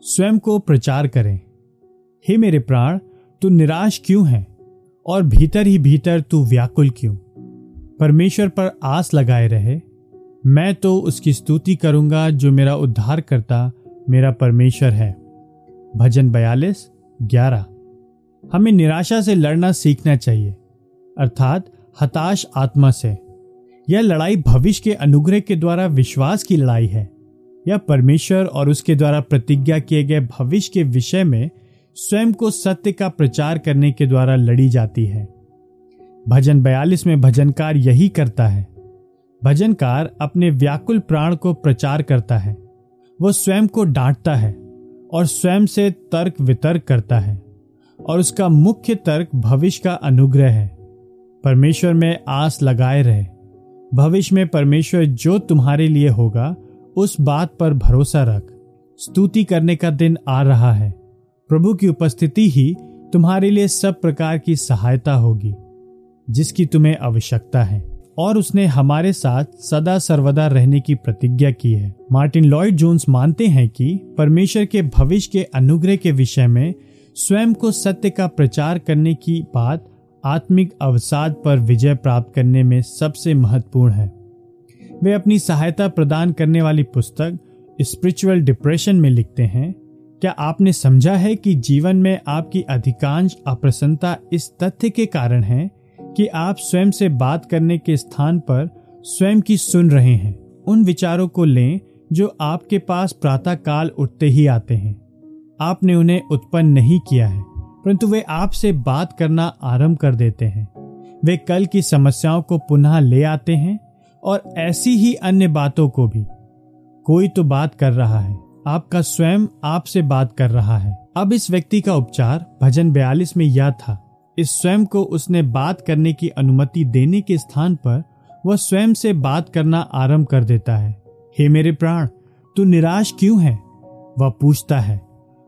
स्वयं को प्रचार करें। हे मेरे प्राण, तू निराश क्यों है? और भीतर ही भीतर तू व्याकुल क्यों? परमेश्वर पर आस लगाए रहे। मैं तो उसकी स्तुति करूँगा जो मेरा उद्धार करता मेरा परमेश्वर है। भजन बयालीस, ग्यारह। हमें निराशा से लड़ना सीखना चाहिए, अर्थात हताश आत्मा से। यह लड़ाई भविष्य के अनुग्रह के द्वारा विश्वास की लड़ाई है। यह परमेश्वर और उसके द्वारा प्रतिज्ञा किए गए भविष्य के विषय में स्वयं को सत्य का प्रचार करने के द्वारा लड़ी जाती है। भजन बयालीस में भजनकार यही करता है। भजनकार अपने व्याकुल प्राण को प्रचार करता है। वो स्वयं को डांटता है और स्वयं से तर्क वितर्क करता है और उसका मुख्य तर्क भविष्य का अनुग्रह है। परमेश्वर में आस लगाए रहे। भविष्य में परमेश्वर जो तुम्हारे लिए होगा उस बात पर भरोसा रख। स्तुति करने का दिन आ रहा है। प्रभु की उपस्थिति ही तुम्हारे लिए सब प्रकार की सहायता होगी, जिसकी तुम्हें आवश्यकता है। और उसने हमारे साथ सदा सर्वदा रहने की प्रतिज्ञा की है। मार्टिन लॉयड जोन्स मानते हैं कि परमेश्वर के भविष्य के अनुग्रह के विषय में स्वयं को सत्य का प्रचार करने की बात आत्मिक अवसाद पर विजय प्राप्त करने में सबसे महत्वपूर्ण है। वे अपनी सहायता प्रदान करने वाली पुस्तक स्पिरिचुअल डिप्रेशन में लिखते हैं, क्या आपने समझा है कि जीवन में आपकी अधिकांश अप्रसन्नता इस तथ्य के कारण है कि आप स्वयं से बात करने के स्थान पर स्वयं की सुन रहे हैं? उन विचारों को लें जो आपके पास प्रातः काल उठते ही आते हैं। आपने उन्हें उत्पन्न नहीं किया है, परंतु वे आपसे बात करना आरंभ कर देते हैं। वे कल की समस्याओं को पुनः ले आते हैं और ऐसी ही अन्य बातों को भी। कोई तो बात कर रहा है। आपका स्वयं आपसे बात कर रहा है। अब इस व्यक्ति का उपचार भजन बयालीस में यह था। इस स्वयं को उसने बात करने की अनुमति देने के स्थान पर वह स्वयं से बात करना आरंभ कर देता है। हे मेरे प्राण, तू निराश क्यों है? वह पूछता है।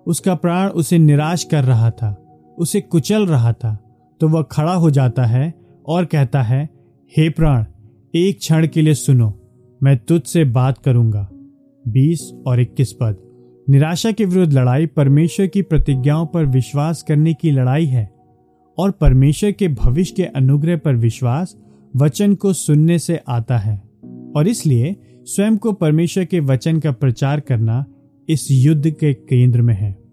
उसका प्राण उसे निराश कर रहा था। उसे कुचल रहा था। तो वह खड़ा हो जाता है और कहता है, हे प्राण एक क्षण के लिए सुनो, मैं तुझसे बात करूँगा। बीस और इक्कीस पद। निराशा के विरुद्ध लड़ाई परमेश्वर की प्रतिज्ञाओं पर विश्वास करने की लड़ाई है, और परमेश्वर के भविष्य के अनुग्रह पर विश्वास वचन को सुनने से आता है। और इसलिए स्वयं को परमेश्वर के वचन का प्रचार करना इस युद्ध के केंद्र में है।